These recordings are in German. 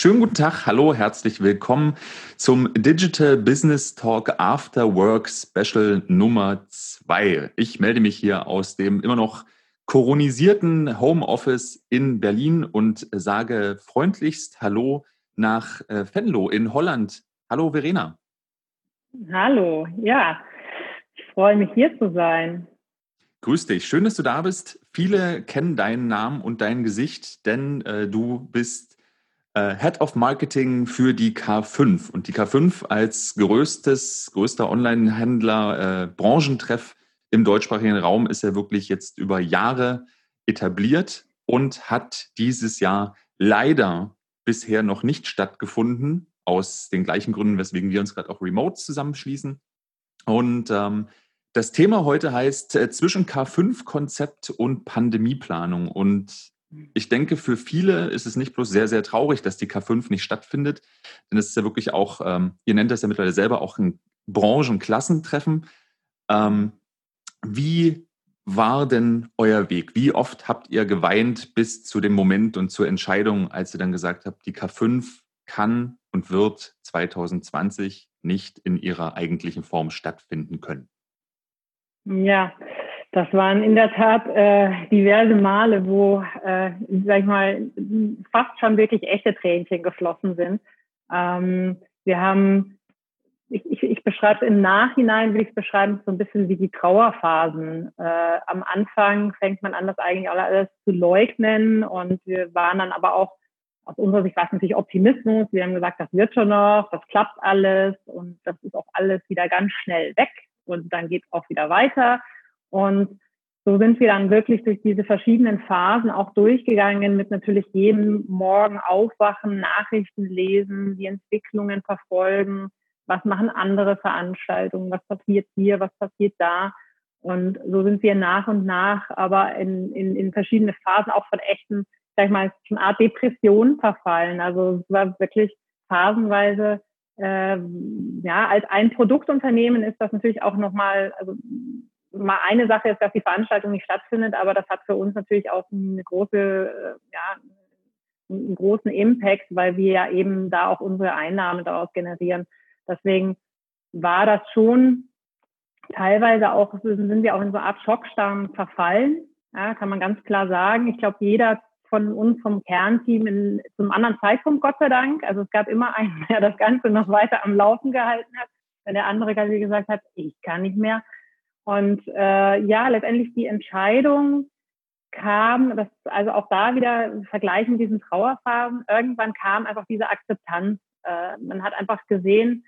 Schönen guten Tag, hallo, herzlich willkommen zum Digital Business Talk After Work Special Nummer 2. Ich melde mich hier aus dem immer noch koronisierten Homeoffice in Berlin und sage freundlichst Hallo nach äh, Venlo in Holland. Hallo Verena. Hallo, ja, ich freue mich hier zu sein. Grüß dich, schön, dass du da bist. Viele kennen deinen Namen und dein Gesicht, denn äh, du bist äh, Head of Marketing für die K5. Und die K5 als größtes, größter Online-Händler, äh, Branchentreff im deutschsprachigen Raum ist ja wirklich jetzt über Jahre etabliert und hat dieses Jahr leider bisher noch nicht stattgefunden, aus den gleichen Gründen, weswegen wir uns gerade auch remote zusammenschließen. Und ähm, das Thema heute heißt äh, zwischen K5-Konzept und Pandemieplanung. Und ich denke, für viele ist es nicht bloß sehr, sehr traurig, dass die K5 nicht stattfindet, denn es ist ja wirklich auch, ähm, ihr nennt das ja mittlerweile selber auch ein Branchenklassentreffen. Ähm, wie war denn euer Weg? Wie oft habt ihr geweint bis zu dem Moment und zur Entscheidung, als ihr dann gesagt habt, die K5 kann und wird 2020 nicht in ihrer eigentlichen Form stattfinden können? Ja, das waren in der Tat äh, diverse Male, wo, äh, sag ich mal, fast schon wirklich echte Tränchen geflossen sind. Ähm, wir haben, ich, ich, ich beschreibe im Nachhinein, würde ich es beschreiben, so ein bisschen wie die Trauerphasen. Äh, am Anfang fängt man an, das eigentlich alles zu leugnen und wir waren dann aber auch aus unserer Sicht war es natürlich Optimismus. Wir haben gesagt, das wird schon noch, das klappt alles und das ist auch alles wieder ganz schnell weg und dann geht es auch wieder weiter. Und so sind wir dann wirklich durch diese verschiedenen Phasen auch durchgegangen mit natürlich jedem Morgen aufwachen, Nachrichten lesen, die Entwicklungen verfolgen, was machen andere Veranstaltungen, was passiert hier, was passiert da. Und so sind wir nach und nach aber in, in, in verschiedene Phasen auch von echten, sag ich mal, schon Art Depression verfallen. Also es war wirklich phasenweise, äh, ja, als ein Produktunternehmen ist das natürlich auch nochmal, also mal eine Sache ist, dass die Veranstaltung nicht stattfindet, aber das hat für uns natürlich auch eine große, äh, ja, einen großen Impact, weil wir ja eben da auch unsere Einnahmen daraus generieren. Deswegen war das schon teilweise auch, sind wir auch in so Art Schockstarren verfallen, ja, kann man ganz klar sagen. Ich glaube, jeder von uns vom Kernteam in, zum anderen Zeitpunkt, Gott sei Dank. Also es gab immer einen, der das Ganze noch weiter am Laufen gehalten hat, wenn der andere wie gesagt hat, ich kann nicht mehr. Und äh, ja, letztendlich die Entscheidung kam, das, also auch da wieder vergleichen diesen Trauerphasen, irgendwann kam einfach diese Akzeptanz. Äh, man hat einfach gesehen,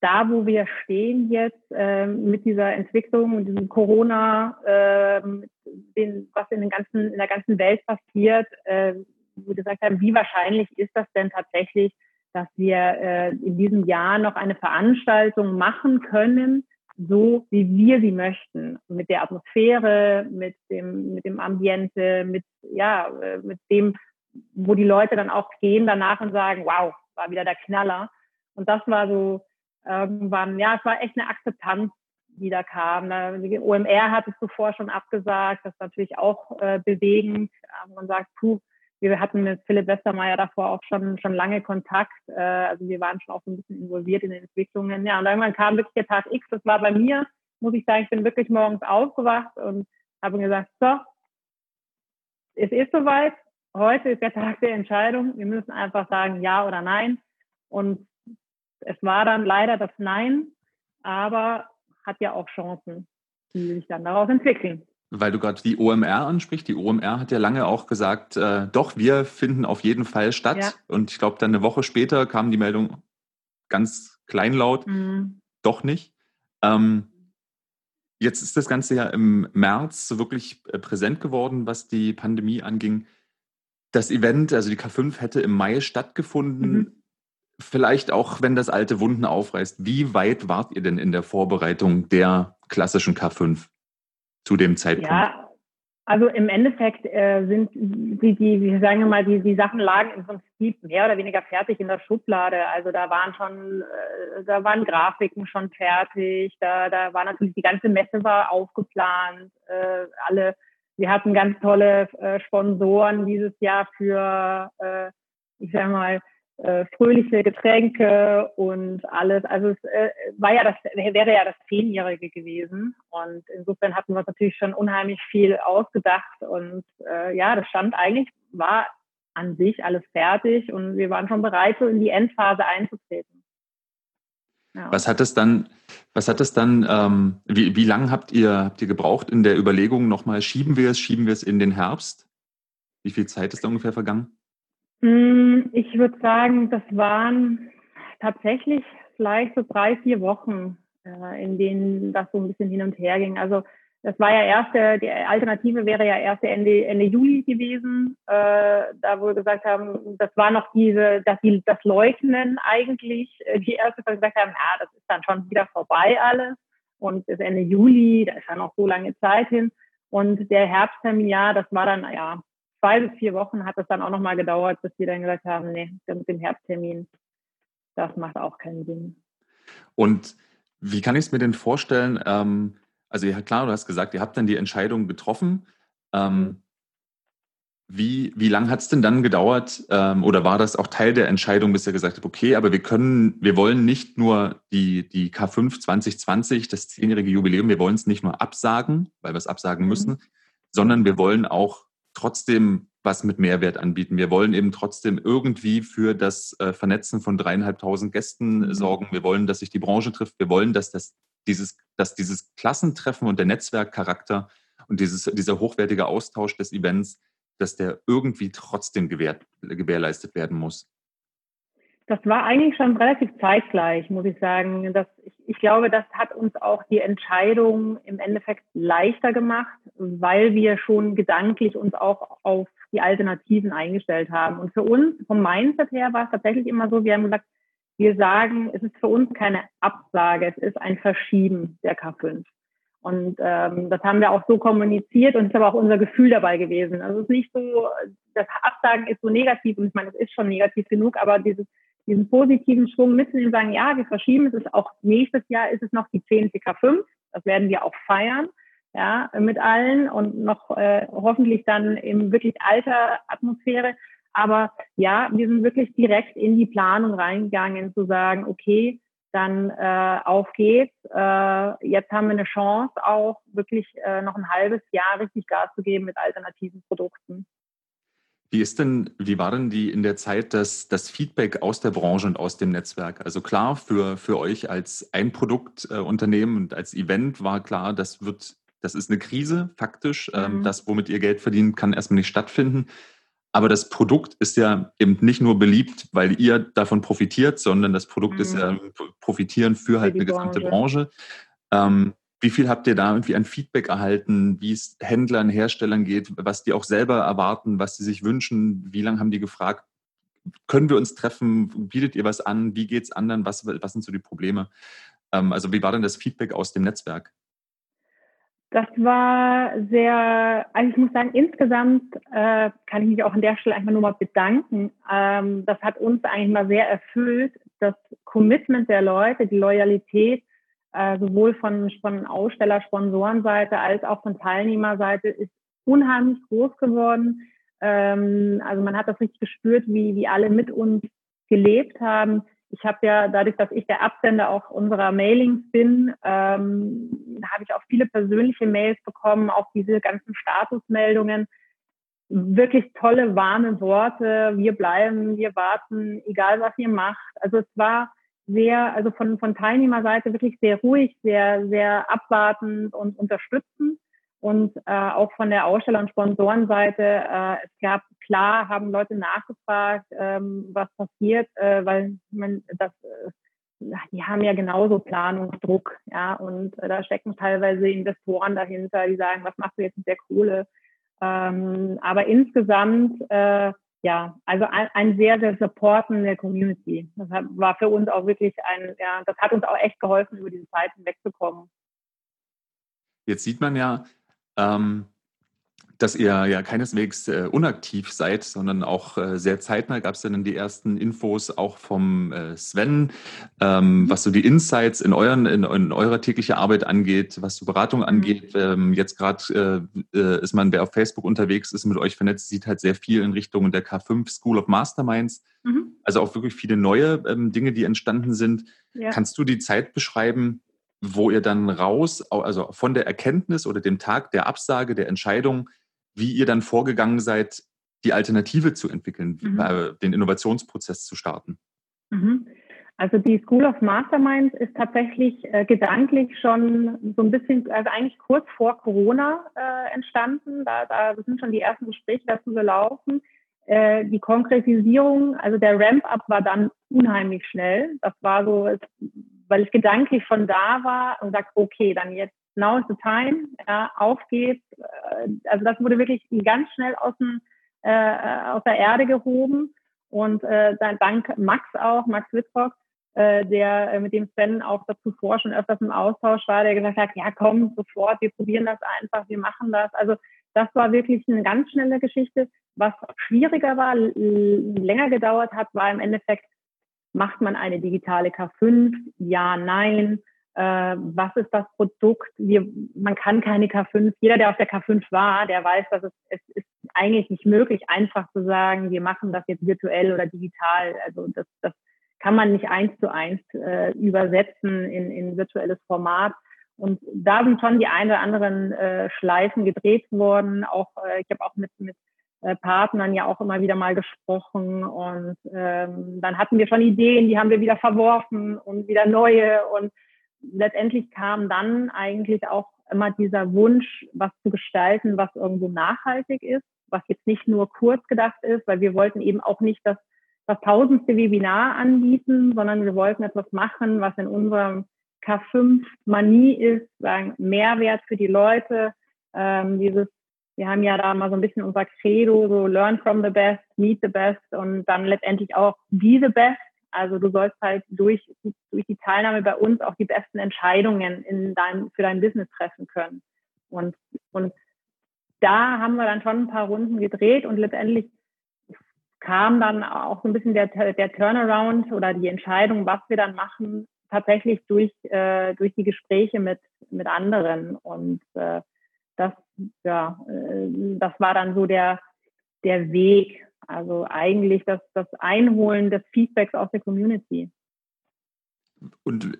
da wo wir stehen jetzt äh, mit dieser Entwicklung, mit diesem Corona, äh, den, was in, den ganzen, in der ganzen Welt passiert, äh, wir gesagt haben, wie wahrscheinlich ist das denn tatsächlich, dass wir äh, in diesem Jahr noch eine Veranstaltung machen können, so wie wir sie möchten, mit der Atmosphäre, mit dem, mit dem Ambiente, mit, ja, äh, mit dem, wo die Leute dann auch gehen danach und sagen, wow, war wieder der Knaller. Und das war so irgendwann, ja, es war echt eine Akzeptanz, die da kam. Die OMR hat es zuvor schon abgesagt, das ist natürlich auch äh, bewegend. Man sagt, puh, wir hatten mit Philipp Westermeier davor auch schon, schon lange Kontakt. Äh, also wir waren schon auch ein bisschen involviert in den Entwicklungen. Ja, und irgendwann kam wirklich der Tag X. Das war bei mir, muss ich sagen, ich bin wirklich morgens aufgewacht und habe gesagt, so, es ist soweit. Heute ist der Tag der Entscheidung. Wir müssen einfach sagen ja oder nein. Und es war dann leider das Nein, aber hat ja auch Chancen, die sich dann daraus entwickeln. Weil du gerade die OMR ansprichst. Die OMR hat ja lange auch gesagt, äh, doch, wir finden auf jeden Fall statt. Ja. Und ich glaube, dann eine Woche später kam die Meldung ganz kleinlaut, mhm. doch nicht. Ähm, jetzt ist das Ganze ja im März so wirklich äh, präsent geworden, was die Pandemie anging. Das Event, also die K5, hätte im Mai stattgefunden. Mhm. Vielleicht auch, wenn das alte Wunden aufreißt. Wie weit wart ihr denn in der Vorbereitung der klassischen K5? Zu dem Zeitpunkt? Ja, also im Endeffekt äh, sind die, die, wie sagen wir mal, die, die Sachen lagen im Prinzip mehr oder weniger fertig in der Schublade. Also da waren schon, äh, da waren Grafiken schon fertig, da, da war natürlich die ganze Messe war aufgeplant, äh, alle, wir hatten ganz tolle äh, Sponsoren dieses Jahr für äh, ich sag mal, äh, fröhliche Getränke und alles. Also es äh, war ja das, wäre ja das Zehnjährige gewesen. Und insofern hatten wir uns natürlich schon unheimlich viel ausgedacht. Und äh, ja, das stand eigentlich, war an sich alles fertig und wir waren schon bereit, so in die Endphase einzutreten. Ja. Was hat es dann, was hat es dann, ähm, wie, wie lange habt ihr, habt ihr gebraucht in der Überlegung nochmal, schieben wir es, schieben wir es in den Herbst? Wie viel Zeit ist da ungefähr vergangen? Hm, ich würde sagen, das waren tatsächlich vielleicht so drei, vier Wochen, äh, in denen das so ein bisschen hin und her ging. Also das war ja erste, die Alternative wäre ja erst Ende, Ende Juli gewesen, äh, da wo wir gesagt haben, das war noch diese, dass die, das Leugnen eigentlich, äh, die erste gesagt haben, ja, das ist dann schon wieder vorbei alles und bis Ende Juli, da ist ja noch so lange Zeit hin und der Herbsttermin, ja, das war dann, ja, zwei bis vier Wochen hat es dann auch nochmal gedauert, bis wir dann gesagt haben, nee, mit dem Herbsttermin, das macht auch keinen Sinn. Und wie kann ich es mir denn vorstellen? Ähm, also ja klar, du hast gesagt, ihr habt dann die Entscheidung getroffen. Ähm, mhm. wie, wie lange hat es denn dann gedauert ähm, oder war das auch Teil der Entscheidung, bis ihr gesagt habt, okay, aber wir können, wir wollen nicht nur die, die K5 2020, das zehnjährige Jubiläum, wir wollen es nicht nur absagen, weil wir es absagen mhm. müssen, sondern wir wollen auch trotzdem was mit Mehrwert anbieten. Wir wollen eben trotzdem irgendwie für das äh, Vernetzen von dreieinhalbtausend Gästen mhm. sorgen. Wir wollen, dass sich die Branche trifft. Wir wollen, dass das dieses, dass dieses Klassentreffen und der Netzwerkcharakter und dieses, dieser hochwertige Austausch des Events, dass der irgendwie trotzdem gewährt, gewährleistet werden muss. Das war eigentlich schon relativ zeitgleich, muss ich sagen. Das, ich, ich, glaube, das hat uns auch die Entscheidung im Endeffekt leichter gemacht, weil wir schon gedanklich uns auch auf die Alternativen eingestellt haben. Und für uns, vom Mindset her, war es tatsächlich immer so, wir haben gesagt, wir sagen, es ist für uns keine Absage, es ist ein Verschieben der K5. Und ähm, das haben wir auch so kommuniziert und es ist aber auch unser Gefühl dabei gewesen. Also es ist nicht so, das Absagen ist so negativ und ich meine, es ist schon negativ genug, aber dieses diesen positiven Schwung mitzunehmen, sagen, ja, wir verschieben es, ist auch nächstes Jahr ist es noch die 10 CK5, das werden wir auch feiern, ja, mit allen und noch äh, hoffentlich dann in wirklich alter Atmosphäre. Aber ja, wir sind wirklich direkt in die Planung reingegangen, zu sagen, okay, dann äh, auf geht's. Äh, jetzt haben wir eine Chance, auch wirklich äh, noch ein halbes Jahr richtig Gas zu geben mit alternativen Produkten. Wie ist denn, wie war denn die in der Zeit das, das Feedback aus der Branche und aus dem Netzwerk? Also klar, für, für euch als Einproduktunternehmen äh, und als Event war klar, das wird, das ist eine Krise, faktisch. Ähm, mhm. das, womit ihr Geld verdient, kann erstmal nicht stattfinden. Aber das Produkt ist ja eben nicht nur beliebt, weil ihr davon profitiert, sondern das Produkt mhm. ist ja profitieren für halt für eine gesamte Branche. Ähm, wie viel habt ihr da irgendwie an Feedback erhalten, wie es Händlern, Herstellern geht, was die auch selber erwarten, was sie sich wünschen? Wie lange haben die gefragt, können wir uns treffen? Bietet ihr was an? Wie geht es anderen? Was, was sind so die Probleme? Ähm, also wie war denn das Feedback aus dem Netzwerk? Das war sehr, also ich muss sagen, insgesamt äh, kann ich mich auch an der Stelle einfach nur mal bedanken. Ähm, das hat uns eigentlich mal sehr erfüllt, das Commitment der Leute, die Loyalität äh, sowohl von, von Aussteller, Sponsorenseite als auch von Teilnehmerseite ist unheimlich groß geworden. Ähm, also man hat das richtig gespürt, wie, wie alle mit uns gelebt haben. Ich habe ja dadurch, dass ich der Absender auch unserer Mailings bin, ähm, habe ich auch viele persönliche Mails bekommen, auch diese ganzen Statusmeldungen. Wirklich tolle, warme Worte. Wir bleiben, wir warten, egal was ihr macht. Also es war sehr, also von, von Teilnehmerseite wirklich sehr ruhig, sehr, sehr abwartend und unterstützend. Und äh, auch von der Aussteller- und Sponsorenseite, äh, es gab klar, haben Leute nachgefragt, ähm, was passiert, äh, weil man das, äh, die haben ja genauso Planungsdruck, ja, und äh, da stecken teilweise Investoren dahinter, die sagen, was machst du jetzt mit der Kohle? Ähm, aber insgesamt äh, ja, also ein, ein sehr, sehr Supporten der Community. Das war für uns auch wirklich ein, ja, das hat uns auch echt geholfen, über diese Zeiten wegzukommen. Jetzt sieht man ja, ähm, dass ihr ja keineswegs äh, unaktiv seid, sondern auch äh, sehr zeitnah gab es dann die ersten Infos auch vom äh, Sven, ähm, mhm. was so die Insights in, euren, in, in eurer tägliche Arbeit angeht, was so Beratung mhm. angeht. Ähm, jetzt gerade äh, äh, ist man, wer auf Facebook unterwegs ist, mit euch vernetzt, sieht halt sehr viel in Richtung der K5 School of Masterminds. Mhm. Also auch wirklich viele neue ähm, Dinge, die entstanden sind. Ja. Kannst du die Zeit beschreiben, wo ihr dann raus, also von der Erkenntnis oder dem Tag der Absage, der Entscheidung, wie ihr dann vorgegangen seid, die Alternative zu entwickeln, mhm. äh, den Innovationsprozess zu starten? Mhm. Also die School of Masterminds ist tatsächlich äh, gedanklich schon so ein bisschen, also eigentlich kurz vor Corona äh, entstanden. Da, da sind schon die ersten Gespräche dazu gelaufen. Äh, die Konkretisierung, also der Ramp-up war dann unheimlich schnell. Das war so, weil es gedanklich von da war und sagt, okay, dann jetzt now is the time, ja, auf geht's. Äh, also das wurde wirklich ganz schnell aus, dem, äh, aus der Erde gehoben. Und äh, dank Max auch, Max Wittrock, äh, der äh, mit dem Sven auch dazu vor schon öfters im Austausch war, der gesagt hat, ja komm, sofort, wir probieren das einfach, wir machen das. Also das war wirklich eine ganz schnelle Geschichte. Was schwieriger war, länger gedauert hat, war im Endeffekt, macht man eine digitale K5? Ja, nein äh, was ist das Produkt. Wir, man kann keine K5. Jeder, der auf der K5 war, der weiß, dass es, es ist eigentlich nicht möglich, einfach zu sagen, wir machen das jetzt virtuell oder digital. Also das, das kann man nicht eins zu eins äh, übersetzen in, in virtuelles Format. Und da sind schon die ein oder anderen äh, Schleifen gedreht worden. Auch äh, ich habe auch mit, mit äh, Partnern ja auch immer wieder mal gesprochen und ähm, dann hatten wir schon Ideen, die haben wir wieder verworfen und wieder neue und letztendlich kam dann eigentlich auch immer dieser Wunsch, was zu gestalten, was irgendwo nachhaltig ist, was jetzt nicht nur kurz gedacht ist, weil wir wollten eben auch nicht das, das tausendste Webinar anbieten, sondern wir wollten etwas machen, was in unserem K5 Manie ist, sagen Mehrwert für die Leute, ähm, dieses wir haben ja da mal so ein bisschen unser Credo, so learn from the best, meet the best und dann letztendlich auch be the best. Also du sollst halt durch, durch die Teilnahme bei uns auch die besten Entscheidungen in dein, für dein Business treffen können. Und, und da haben wir dann schon ein paar Runden gedreht und letztendlich kam dann auch so ein bisschen der, der Turnaround oder die Entscheidung, was wir dann machen, tatsächlich durch, äh, durch die Gespräche mit, mit anderen. Und äh, das, ja, äh, das war dann so der, der Weg, also eigentlich das, das Einholen des Feedbacks aus der Community. Und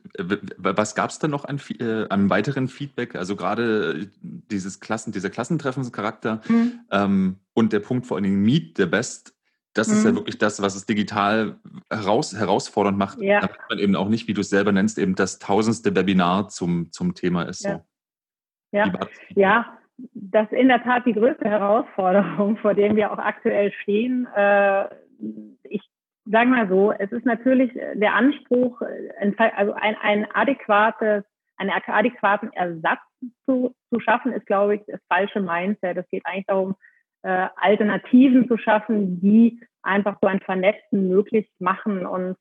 was gab es dann noch an, äh, an weiteren Feedback? Also gerade dieses Klassen, dieser Klassentreffenscharakter mhm. ähm, und der Punkt vor allen Dingen Meet the Best, das mhm. ist ja mhm. wirklich das, was es digital heraus, herausfordernd macht, ja. damit man eben auch nicht, wie du es selber nennst, eben das tausendste Webinar zum, zum Thema ist. Ja, so. ja. ja das ist in der Tat die größte Herausforderung, vor der wir auch aktuell stehen. Äh, ich sage mal so, es ist natürlich der Anspruch, also ein, ein adäquates, einen adäquaten Ersatz zu, zu schaffen, ist, glaube ich, das falsche Mindset. Es geht eigentlich darum, äh, Alternativen zu schaffen, die einfach so ein Vernetzen möglich machen. Und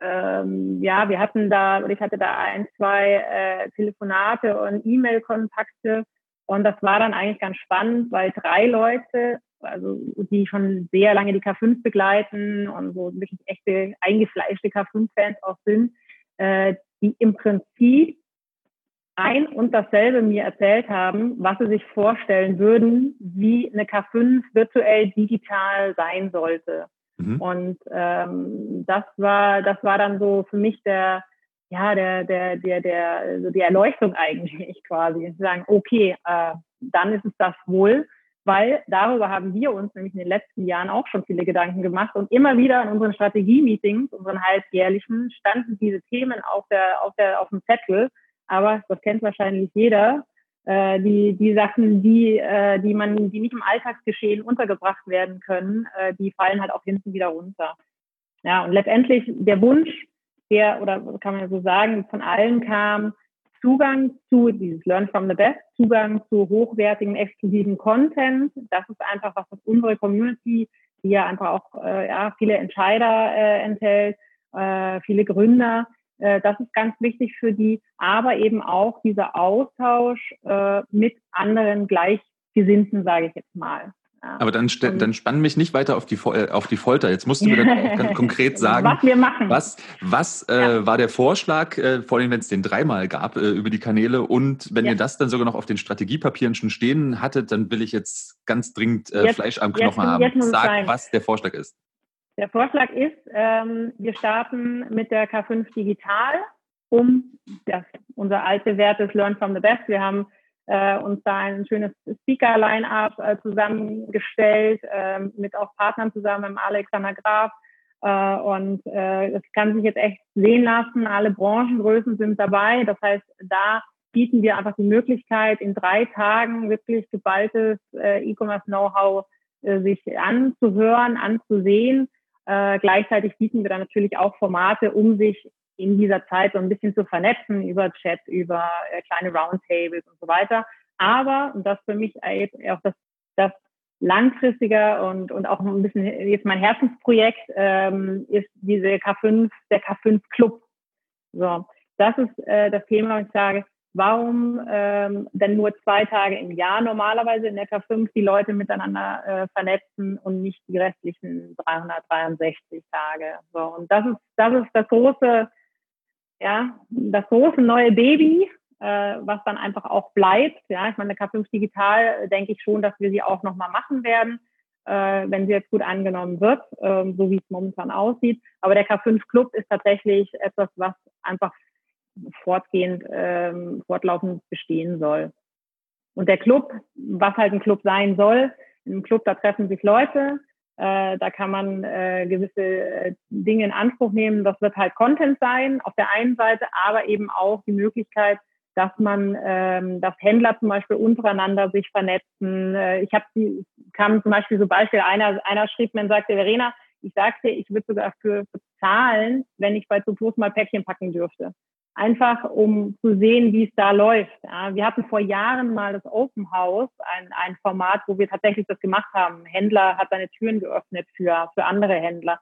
ähm, ja, wir hatten da, ich hatte da ein, zwei äh, Telefonate und E-Mail-Kontakte und das war dann eigentlich ganz spannend, weil drei Leute, also die schon sehr lange die K5 begleiten und so wirklich echte eingefleischte K5-Fans auch sind, äh, die im Prinzip ein und dasselbe mir erzählt haben, was sie sich vorstellen würden, wie eine K5 virtuell digital sein sollte. Mhm. Und ähm, das war, das war dann so für mich der, ja, der, der, der, der, also die Erleuchtung eigentlich quasi. Zu sagen, okay, äh, dann ist es das wohl, weil darüber haben wir uns nämlich in den letzten Jahren auch schon viele Gedanken gemacht und immer wieder in unseren Strategie-Meetings, unseren halbjährlichen, standen diese Themen auf der, auf der, auf dem Zettel. Aber das kennt wahrscheinlich jeder. Äh, die, die Sachen, die, äh, die man, die nicht im Alltagsgeschehen untergebracht werden können, äh, die fallen halt auch hinten wieder runter. Ja, und letztendlich der Wunsch, der, oder kann man so sagen, von allen kam, Zugang zu dieses Learn from the Best, Zugang zu hochwertigen, exklusiven Content. Das ist einfach was, was unsere Community, die ja einfach auch äh, ja, viele Entscheider äh, enthält, äh, viele Gründer, äh, das ist ganz wichtig für die, aber eben auch dieser Austausch äh, mit anderen gleich Gesinnten, sage ich jetzt mal. Ja. Aber dann, dann spann mich nicht weiter auf die, äh, auf die Folter. Jetzt musst du mir dann ganz konkret sagen, was wir machen. Was, was äh, ja. war der Vorschlag, äh, vor allem wenn es den dreimal gab äh, über die Kanäle und wenn ja. ihr das dann sogar noch auf den Strategiepapieren schon stehen hattet, dann will ich jetzt ganz dringend äh, jetzt, Fleisch am Knochen haben. Sag, was der Vorschlag ist. Der Vorschlag ist, ähm, wir starten mit der K5 Digital, um das, unser alte Wert ist Learn from the Best. Wir haben äh, uns da ein schönes Speaker-Line-Up äh, zusammengestellt, äh, mit auch Partnern zusammen, mit Alexander Graf. Äh, und äh, das kann sich jetzt echt sehen lassen. Alle Branchengrößen sind dabei. Das heißt, da bieten wir einfach die Möglichkeit, in drei Tagen wirklich geballtes äh, E-Commerce-Know-how äh, sich anzuhören, anzusehen. Äh, gleichzeitig bieten wir dann natürlich auch Formate, um sich in dieser Zeit so ein bisschen zu vernetzen über Chat, über äh, kleine Roundtables und so weiter. Aber, und das für mich auch das, das langfristiger und, und auch ein bisschen jetzt mein Herzensprojekt ähm, ist diese K5, der K5 Club. So, das ist äh, das Thema, wo ich sage, warum ähm, denn nur zwei Tage im Jahr normalerweise in der K5 die Leute miteinander äh, vernetzen und nicht die restlichen 363 Tage. So, und das ist, das ist das große ja, das große neue Baby, äh, was dann einfach auch bleibt. Ja, ich meine, K5 Digital äh, denke ich schon, dass wir sie auch nochmal machen werden, äh, wenn sie jetzt gut angenommen wird, äh, so wie es momentan aussieht. Aber der K5 Club ist tatsächlich etwas, was einfach fortgehend, ähm, fortlaufend bestehen soll. Und der Club, was halt ein Club sein soll, einem Club, da treffen sich Leute, äh, da kann man äh, gewisse äh, Dinge in Anspruch nehmen. Das wird halt Content sein auf der einen Seite, aber eben auch die Möglichkeit, dass man, ähm, dass Händler zum Beispiel untereinander sich vernetzen. Äh, ich habe die, kam zum Beispiel so Beispiel, einer, einer schrieb mir und sagte, Verena, ich sagte, ich würde sogar für, für wenn ich bei Zuplus mal Päckchen packen dürfte einfach um zu sehen, wie es da läuft. Wir hatten vor Jahren mal das Open House, ein, ein Format, wo wir tatsächlich das gemacht haben. Händler hat seine Türen geöffnet für, für andere Händler.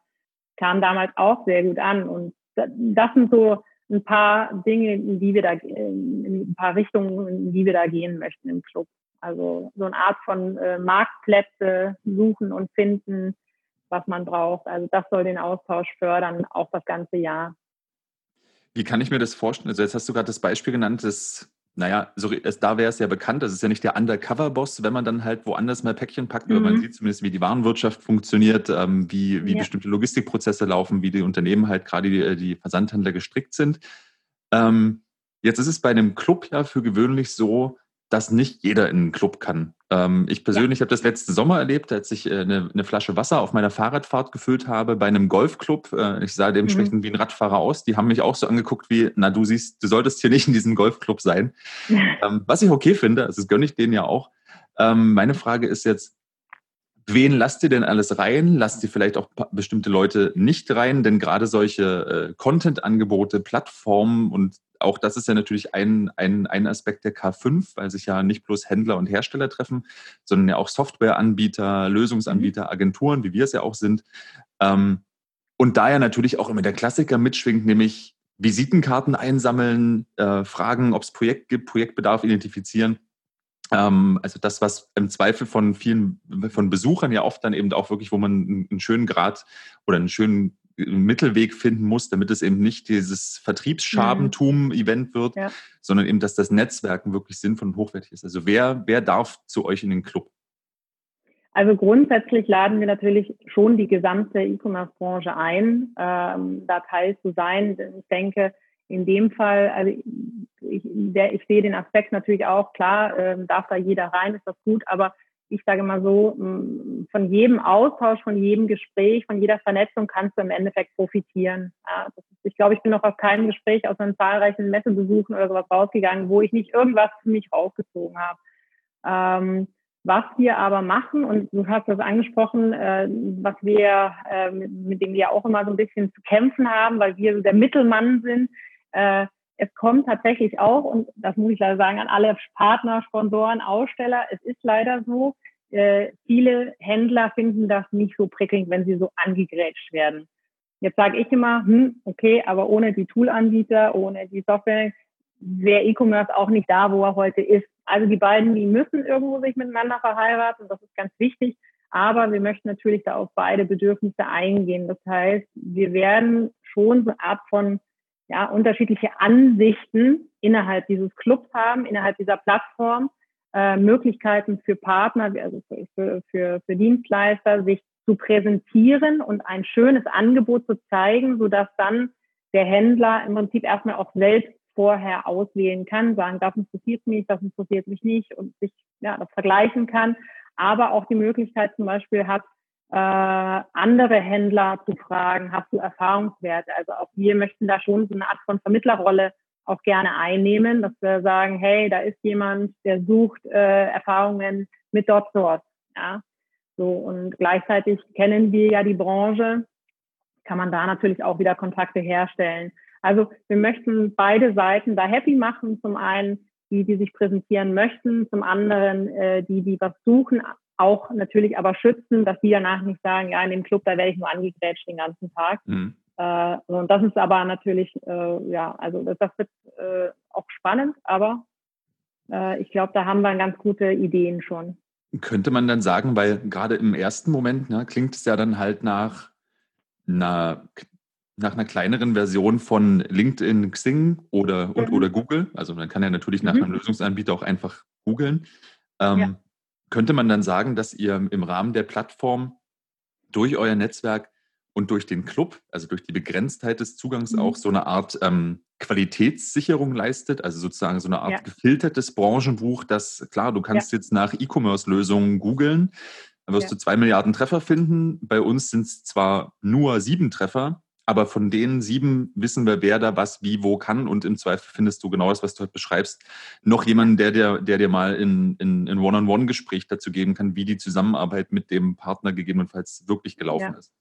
Kam damals auch sehr gut an. Und das sind so ein paar Dinge, in die wir da, in ein paar Richtungen, in die wir da gehen möchten im Club. Also so eine Art von äh, Marktplätze suchen und finden, was man braucht. Also das soll den Austausch fördern, auch das ganze Jahr. Wie kann ich mir das vorstellen? Also jetzt hast du gerade das Beispiel genannt, dass, naja, so, es, da wäre es ja bekannt, das ist ja nicht der Undercover-Boss, wenn man dann halt woanders mal Päckchen packt, mhm. aber man sieht zumindest, wie die Warenwirtschaft funktioniert, ähm, wie, wie ja. bestimmte Logistikprozesse laufen, wie die Unternehmen halt gerade die, die Versandhändler gestrickt sind. Ähm, jetzt ist es bei einem Club ja für gewöhnlich so, dass nicht jeder in einen Club kann. Ähm, ich persönlich ja. habe das letzten Sommer erlebt, als ich äh, eine, eine, Flasche Wasser auf meiner Fahrradfahrt gefüllt habe bei einem Golfclub. Äh, ich sah dementsprechend mhm. wie ein Radfahrer aus. Die haben mich auch so angeguckt wie, na du siehst, du solltest hier nicht in diesem Golfclub sein. ähm, was ich okay finde, also das gönne ich denen ja auch. Ähm, meine Frage ist jetzt, wen lasst ihr denn alles rein? Lasst ihr vielleicht auch bestimmte Leute nicht rein? Denn gerade solche äh, Content-Angebote, Plattformen und auch das ist ja natürlich ein, ein, ein Aspekt der K5, weil sich ja nicht bloß Händler und Hersteller treffen, sondern ja auch Softwareanbieter, Lösungsanbieter, mhm. Agenturen, wie wir es ja auch sind. Ähm, und da ja natürlich auch immer der Klassiker mitschwingt, nämlich Visitenkarten einsammeln, äh, fragen, ob es Projekt gibt, Projektbedarf identifizieren. Ähm, also das, was im Zweifel von vielen, von Besuchern ja oft dann eben auch wirklich, wo man einen schönen Grad oder einen schönen Mittelweg finden muss, damit es eben nicht dieses Vertriebsschabentum-Event wird, ja. sondern eben, dass das Netzwerken wirklich sinnvoll und hochwertig ist. Also wer, wer darf zu euch in den Club? Also grundsätzlich laden wir natürlich schon die gesamte E-Commerce-Branche ein, ähm, da Teil zu sein. Ich denke, in dem Fall, also ich, der, ich sehe den Aspekt natürlich auch, klar, ähm, darf da jeder rein, ist das gut, aber ich sage mal so, von jedem Austausch, von jedem Gespräch, von jeder Vernetzung kannst du im Endeffekt profitieren. Ja, ist, ich glaube, ich bin noch aus keinem Gespräch, aus einem zahlreichen Messebesuchen oder sowas rausgegangen, wo ich nicht irgendwas für mich rausgezogen habe. Ähm, was wir aber machen, und du hast das angesprochen, äh, was wir, äh, mit, mit, dem wir auch immer so ein bisschen zu kämpfen haben, weil wir so der Mittelmann sind, äh, es kommt tatsächlich auch, und das muss ich leider sagen, an alle Partner, Sponsoren, Aussteller, es ist leider so, äh, viele Händler finden das nicht so prickelnd, wenn sie so angegrätscht werden. Jetzt sage ich immer, hm, okay, aber ohne die Toolanbieter, ohne die Software, wäre E-Commerce auch nicht da, wo er heute ist. Also die beiden, die müssen irgendwo sich miteinander verheiraten, das ist ganz wichtig. Aber wir möchten natürlich da auf beide Bedürfnisse eingehen. Das heißt, wir werden schon so eine Art von ja, unterschiedliche Ansichten innerhalb dieses Clubs haben, innerhalb dieser Plattform, äh, Möglichkeiten für Partner, also für, für, für Dienstleister, sich zu präsentieren und ein schönes Angebot zu zeigen, sodass dann der Händler im Prinzip erstmal auch selbst vorher auswählen kann, sagen, das interessiert mich, das interessiert mich nicht und sich ja, das vergleichen kann, aber auch die Möglichkeit zum Beispiel hat, äh, andere Händler zu fragen, hast du Erfahrungswerte? Also auch wir möchten da schon so eine Art von Vermittlerrolle auch gerne einnehmen, dass wir sagen, hey, da ist jemand, der sucht äh, Erfahrungen mit DotSource. Ja? So, und gleichzeitig kennen wir ja die Branche, kann man da natürlich auch wieder Kontakte herstellen. Also wir möchten beide Seiten da happy machen. Zum einen die, die sich präsentieren möchten, zum anderen äh, die, die was suchen, auch natürlich aber schützen, dass die danach nicht sagen, ja, in dem Club, da werde ich nur angegrätscht den ganzen Tag. Mhm. Äh, und das ist aber natürlich, äh, ja, also das, das wird äh, auch spannend, aber äh, ich glaube, da haben wir ganz gute Ideen schon. Könnte man dann sagen, weil gerade im ersten Moment ne, klingt es ja dann halt nach einer, nach einer kleineren Version von LinkedIn, Xing oder, und, mhm. oder Google. Also man kann ja natürlich nach mhm. einem Lösungsanbieter auch einfach googeln. Ähm, ja. Könnte man dann sagen, dass ihr im Rahmen der Plattform durch euer Netzwerk und durch den Club, also durch die Begrenztheit des Zugangs mhm. auch so eine Art ähm, Qualitätssicherung leistet, also sozusagen so eine Art ja. gefiltertes Branchenbuch, das, klar, du kannst ja. jetzt nach E-Commerce-Lösungen googeln, dann wirst ja. du zwei Milliarden Treffer finden. Bei uns sind es zwar nur sieben Treffer, aber von den sieben wissen wir, wer da was, wie, wo kann. Und im Zweifel findest du genau das, was du heute beschreibst, noch jemanden, der dir, der dir mal in, in, in One-on-One-Gespräch dazu geben kann, wie die Zusammenarbeit mit dem Partner gegebenenfalls wirklich gelaufen ja. ist.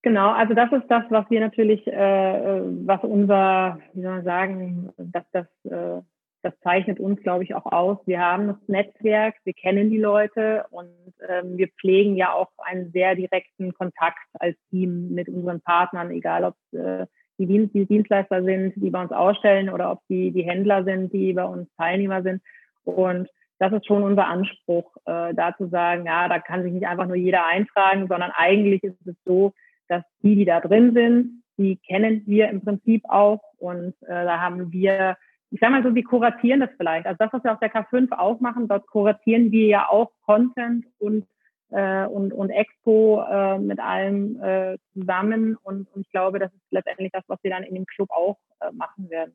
Genau, also das ist das, was wir natürlich, äh, äh was unser, wie soll man sagen, dass das äh, das zeichnet uns, glaube ich, auch aus. Wir haben das Netzwerk, wir kennen die Leute und ähm, wir pflegen ja auch einen sehr direkten Kontakt als Team mit unseren Partnern, egal ob äh, die, Dienst, die Dienstleister sind, die bei uns ausstellen oder ob die, die Händler sind, die bei uns Teilnehmer sind. Und das ist schon unser Anspruch, äh, da zu sagen, ja, da kann sich nicht einfach nur jeder eintragen, sondern eigentlich ist es so, dass die, die da drin sind, die kennen wir im Prinzip auch und äh, da haben wir ich sag mal so, wir kuratieren das vielleicht. Also das, was wir auf der K5 auch machen, dort kuratieren wir ja auch Content und äh, und, und Expo äh, mit allem äh, zusammen. Und, und ich glaube, das ist letztendlich das, was wir dann in dem Club auch äh, machen werden.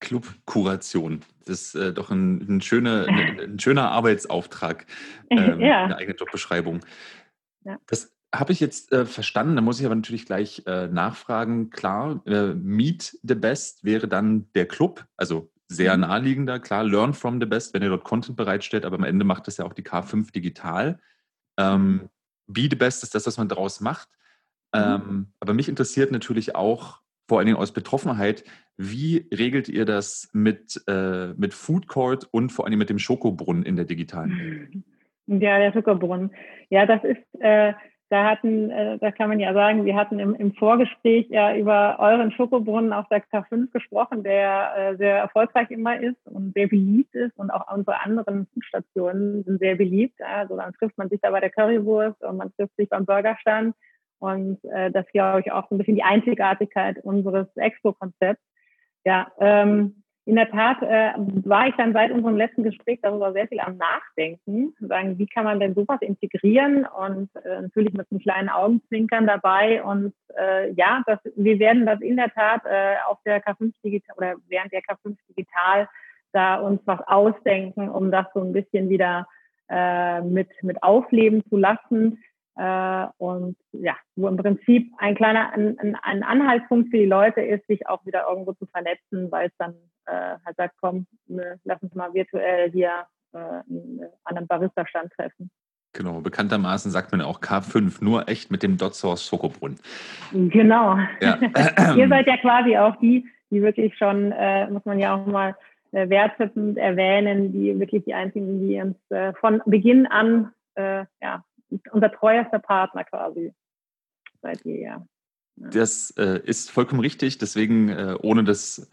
Club-Kuration. Das ist äh, doch ein, ein, schöner, ein, ein schöner Arbeitsauftrag, ähm, ja. eine eigene Jobbeschreibung. Ja. Das habe ich jetzt äh, verstanden. Da muss ich aber natürlich gleich äh, nachfragen. Klar, äh, Meet the Best wäre dann der Club, also sehr mhm. naheliegender. Klar, Learn from the Best, wenn ihr dort Content bereitstellt, aber am Ende macht das ja auch die K5 digital. Ähm, Be the Best ist das, was man daraus macht. Mhm. Ähm, aber mich interessiert natürlich auch, vor allen Dingen aus Betroffenheit, wie regelt ihr das mit, äh, mit Food Court und vor allem mit dem Schokobrunnen in der digitalen Welt? Ja, der Schokobrunnen. Ja, das ist äh, da hatten, äh, da kann man ja sagen, wir hatten im, im Vorgespräch ja über euren Schokobrunnen auf der K5 gesprochen, der äh, sehr erfolgreich immer ist und sehr beliebt ist und auch unsere anderen Stationen sind sehr beliebt. Also dann trifft man sich da bei der Currywurst und man trifft sich beim Burgerstand und äh, das glaube ich auch so ein bisschen die Einzigartigkeit unseres Expo-Konzepts. Ja, ähm, in der Tat äh, war ich dann seit unserem letzten Gespräch darüber sehr viel am Nachdenken, sagen, wie kann man denn sowas integrieren und äh, natürlich mit einem kleinen Augenzwinkern dabei. Und äh, ja, das, wir werden das in der Tat äh, auf der K5 Digital oder während der K5 Digital da uns was ausdenken, um das so ein bisschen wieder äh, mit, mit aufleben zu lassen. Äh, und ja, wo im Prinzip ein kleiner ein, ein Anhaltspunkt für die Leute ist, sich auch wieder irgendwo zu vernetzen, weil es dann äh, halt sagt, komm, ne, lass uns mal virtuell hier äh, an einem Barista-Stand treffen. Genau, bekanntermaßen sagt man ja auch K5, nur echt mit dem Dot Source Schokobrunnen. Genau. Ja. Ihr seid ja quasi auch die, die wirklich schon, äh, muss man ja auch mal äh, wertschätzend erwähnen, die wirklich die einzigen, die uns äh, von Beginn an, äh, ja, unser treuester Partner quasi seit jeher. Das äh, ist vollkommen richtig. Deswegen, äh, ohne das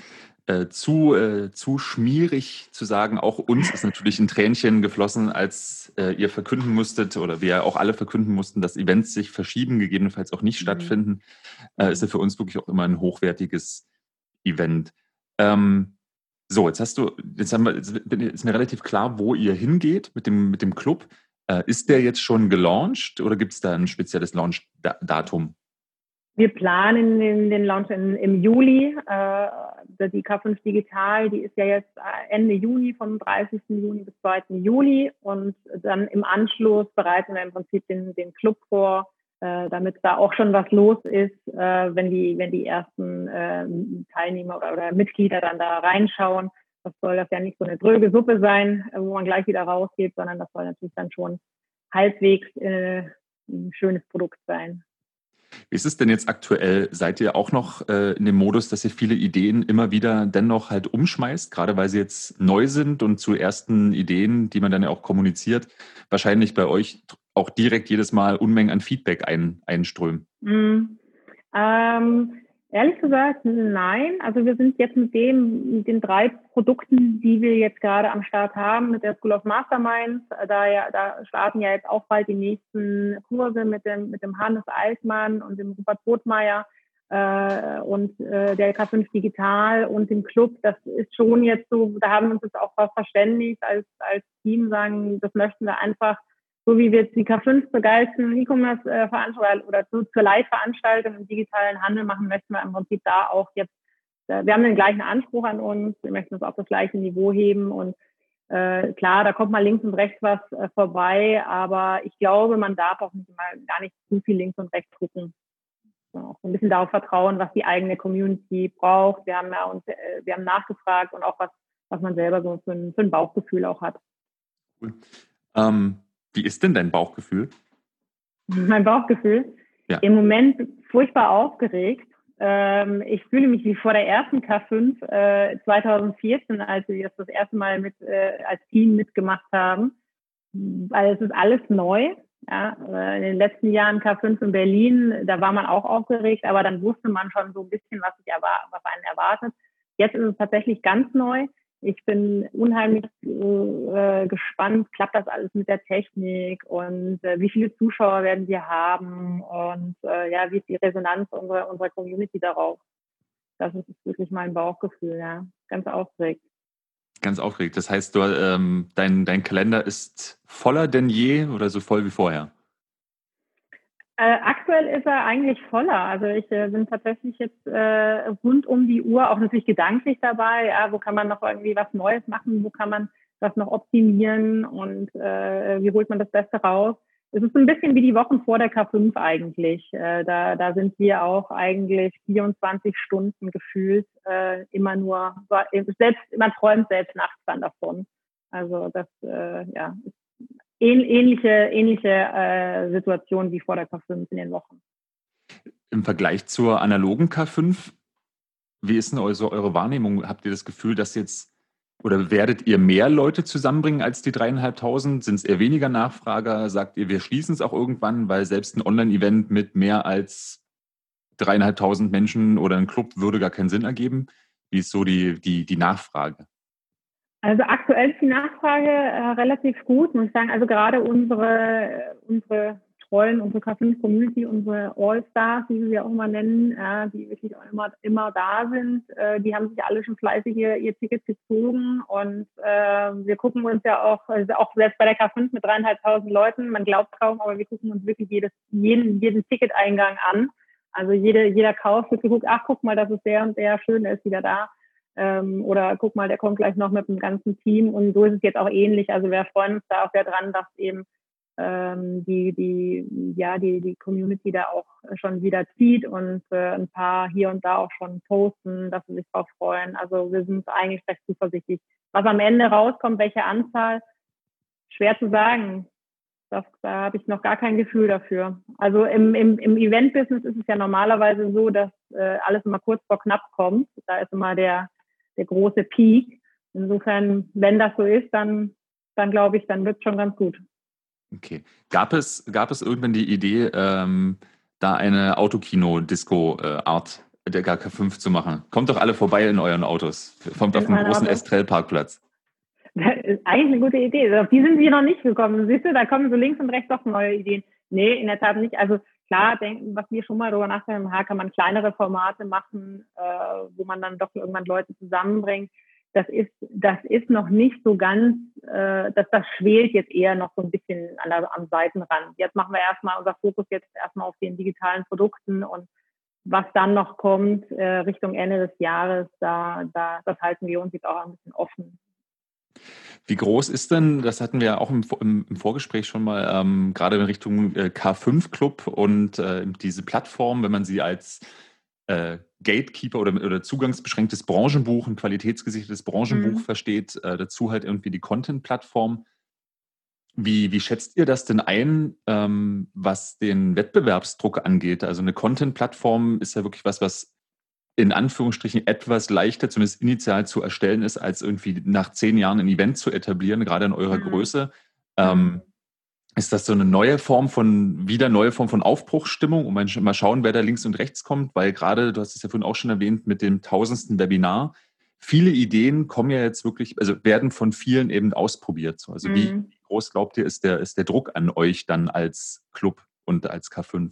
äh, zu, äh, zu schmierig zu sagen, auch uns ist natürlich ein Tränchen geflossen, als äh, ihr verkünden musstet oder wir auch alle verkünden mussten, dass Events sich verschieben, gegebenenfalls auch nicht mhm. stattfinden. Äh, ist ja für uns wirklich auch immer ein hochwertiges Event. Ähm, so, jetzt hast du, jetzt, haben wir, jetzt ist mir relativ klar, wo ihr hingeht mit dem, mit dem Club. Äh, ist der jetzt schon gelauncht oder gibt es da ein spezielles Launch-Datum? Wir planen den, Launch im Juli. Äh, die K5 Digital, die ist ja jetzt Ende Juni, vom 30. Juni bis 2. Juli. Und dann im Anschluss bereiten wir im Prinzip den, den Club vor, äh, damit da auch schon was los ist, wenn, die, wenn die ersten Teilnehmer oder, oder Mitglieder dann da reinschauen. Das soll das ja nicht so eine dröge Suppe sein, äh, wo man gleich wieder rausgeht, sondern das soll natürlich dann schon halbwegs äh, ein schönes Produkt sein. Wie ist es denn jetzt aktuell? Seid ihr auch noch äh, in dem Modus, dass ihr viele Ideen immer wieder dennoch halt umschmeißt, gerade weil sie jetzt neu sind und zu ersten Ideen, die man dann ja auch kommuniziert, wahrscheinlich bei euch auch direkt jedes Mal Unmengen an Feedback ein, einströmen? Mm, ähm, Ehrlich gesagt, nein. Also wir sind jetzt mit dem, mit den drei Produkten, die wir jetzt gerade am Start haben, mit der School of Masterminds, da ja, da starten ja jetzt auch bald die nächsten Kurse mit dem, mit dem Hannes Altmann und dem Rupert Brotmeier äh, und äh, der K5 Digital und dem Club. Das ist schon jetzt so, da haben wir uns jetzt auch verständigt als, als Team, sagen, das möchten wir einfach so wie wir jetzt die K5 begeistern, E-Commerce-Veranstaltung oder zu, zur Live-Veranstaltung im digitalen Handel machen, möchten wir im Prinzip da auch jetzt, äh, wir haben den gleichen Anspruch an uns, wir möchten es auf das gleiche Niveau heben und äh, klar, da kommt mal links und rechts was äh, vorbei, aber ich glaube, man darf auch nicht mal gar nicht zu viel links und rechts gucken. auch ein bisschen darauf vertrauen, was die eigene Community braucht. Wir haben ja uns, äh, wir haben nachgefragt und auch was, was man selber so für ein, für ein Bauchgefühl auch hat. Cool. Ähm, wie ist denn dein Bauchgefühl? Mein Bauchgefühl? Ja. Im Moment furchtbar aufgeregt. Ähm, ich fühle mich wie vor der ersten K5 äh, 2014, als wir das das erste Mal mit, äh, als Team mitgemacht haben. Weil es ist alles neu. Ja, äh, in den letzten Jahren K5 in Berlin, da war man auch aufgeregt, aber dann wusste man schon so ein bisschen, was, sich was einen erwartet. Jetzt ist es tatsächlich ganz neu. Ich bin unheimlich äh, gespannt, klappt das alles mit der Technik und äh, wie viele Zuschauer werden wir haben und äh, ja, wie ist die Resonanz unserer, unserer Community darauf. Das ist wirklich mein Bauchgefühl, ja. Ganz aufgeregt. Ganz aufgeregt. Das heißt, du, ähm, dein, dein Kalender ist voller denn je oder so voll wie vorher? Äh, aktuell ist er eigentlich voller. Also ich äh, bin tatsächlich jetzt äh, rund um die Uhr auch natürlich gedanklich dabei. Ja, wo kann man noch irgendwie was Neues machen? Wo kann man das noch optimieren? Und äh, wie holt man das Beste raus? Es ist ein bisschen wie die Wochen vor der K5 eigentlich. Äh, da, da sind wir auch eigentlich 24 Stunden gefühlt äh, immer nur, selbst, man träumt selbst nachts dann davon. Also das äh, ja, ist ähnliche, ähnliche äh, Situation wie vor der K5 in den Wochen. Im Vergleich zur analogen K5, wie ist denn eure, eure Wahrnehmung? Habt ihr das Gefühl, dass jetzt oder werdet ihr mehr Leute zusammenbringen als die dreieinhalbtausend? Sind es eher weniger Nachfrager? Sagt ihr, wir schließen es auch irgendwann, weil selbst ein Online-Event mit mehr als dreieinhalbtausend Menschen oder ein Club würde gar keinen Sinn ergeben? Wie ist so die, die, die Nachfrage? Also aktuell ist die Nachfrage äh, relativ gut, muss ich sagen. Also gerade unsere, unsere treuen, unsere K5-Community, unsere All-Stars, wie wir sie auch immer nennen, äh, die wirklich auch immer, immer da sind, äh, die haben sich alle schon fleißig ihr, ihr Ticket gezogen und äh, wir gucken uns ja auch, also auch selbst bei der K5 mit dreieinhalbtausend Leuten, man glaubt kaum, aber wir gucken uns wirklich jedes, jeden, jeden Ticketeingang an. Also jede, jeder Kauf wird geguckt, ach guck mal, das ist der und der, schön, der ist wieder da. Ähm, oder guck mal, der kommt gleich noch mit dem ganzen Team. Und so ist es jetzt auch ähnlich. Also wir freuen uns da auch sehr dran, dass eben ähm, die, die, ja, die, die Community da auch schon wieder zieht und äh, ein paar hier und da auch schon posten, dass sie sich darauf freuen. Also wir sind eigentlich recht zuversichtlich. Was am Ende rauskommt, welche Anzahl, schwer zu sagen. Das, da habe ich noch gar kein Gefühl dafür. Also im, im, im Event-Business ist es ja normalerweise so, dass äh, alles immer kurz vor knapp kommt. Da ist immer der, der große Peak. Insofern, wenn das so ist, dann, dann glaube ich, dann wird es schon ganz gut. Okay. Gab es, gab es irgendwann die Idee, ähm, da eine Autokino-Disco-Art der GK5 zu machen. Kommt doch alle vorbei in euren Autos. Kommt auf den großen Estrell-Parkplatz. Das ist eigentlich eine gute Idee. Auf die sind wir noch nicht gekommen. Siehst du, da kommen so links und rechts doch neue Ideen. Nee, in der Tat nicht. Also klar, denken, was wir schon mal darüber nachdenken, kann man kleinere Formate machen, äh, wo man dann doch irgendwann Leute zusammenbringt. Das ist, das ist noch nicht so ganz, äh, dass das schwelt jetzt eher noch so ein bisschen an der, am Seitenrand. Jetzt machen wir erstmal unser Fokus jetzt erstmal auf den digitalen Produkten und was dann noch kommt äh, Richtung Ende des Jahres, da, da, das halten wir uns jetzt auch ein bisschen offen. Wie groß ist denn, das hatten wir auch im, im, im Vorgespräch schon mal, ähm, gerade in Richtung äh, K5-Club und äh, diese Plattform, wenn man sie als äh, Gatekeeper oder, oder zugangsbeschränktes Branchenbuch, ein qualitätsgesichertes Branchenbuch mhm. versteht, äh, dazu halt irgendwie die Content-Plattform. Wie, wie schätzt ihr das denn ein, ähm, was den Wettbewerbsdruck angeht? Also eine Content-Plattform ist ja wirklich was, was in Anführungsstrichen etwas leichter, zumindest initial zu erstellen ist, als irgendwie nach zehn Jahren ein Event zu etablieren, gerade in eurer mhm. Größe. Ähm, mhm. ist das so eine neue Form von, wieder neue Form von Aufbruchsstimmung? Und mal schauen, wer da links und rechts kommt, weil gerade, du hast es ja vorhin auch schon erwähnt, mit dem tausendsten Webinar, viele Ideen kommen ja jetzt wirklich, also werden von vielen eben ausprobiert. Also mhm. wie groß glaubt ihr, ist der, ist der Druck an euch dann als Club und als K5?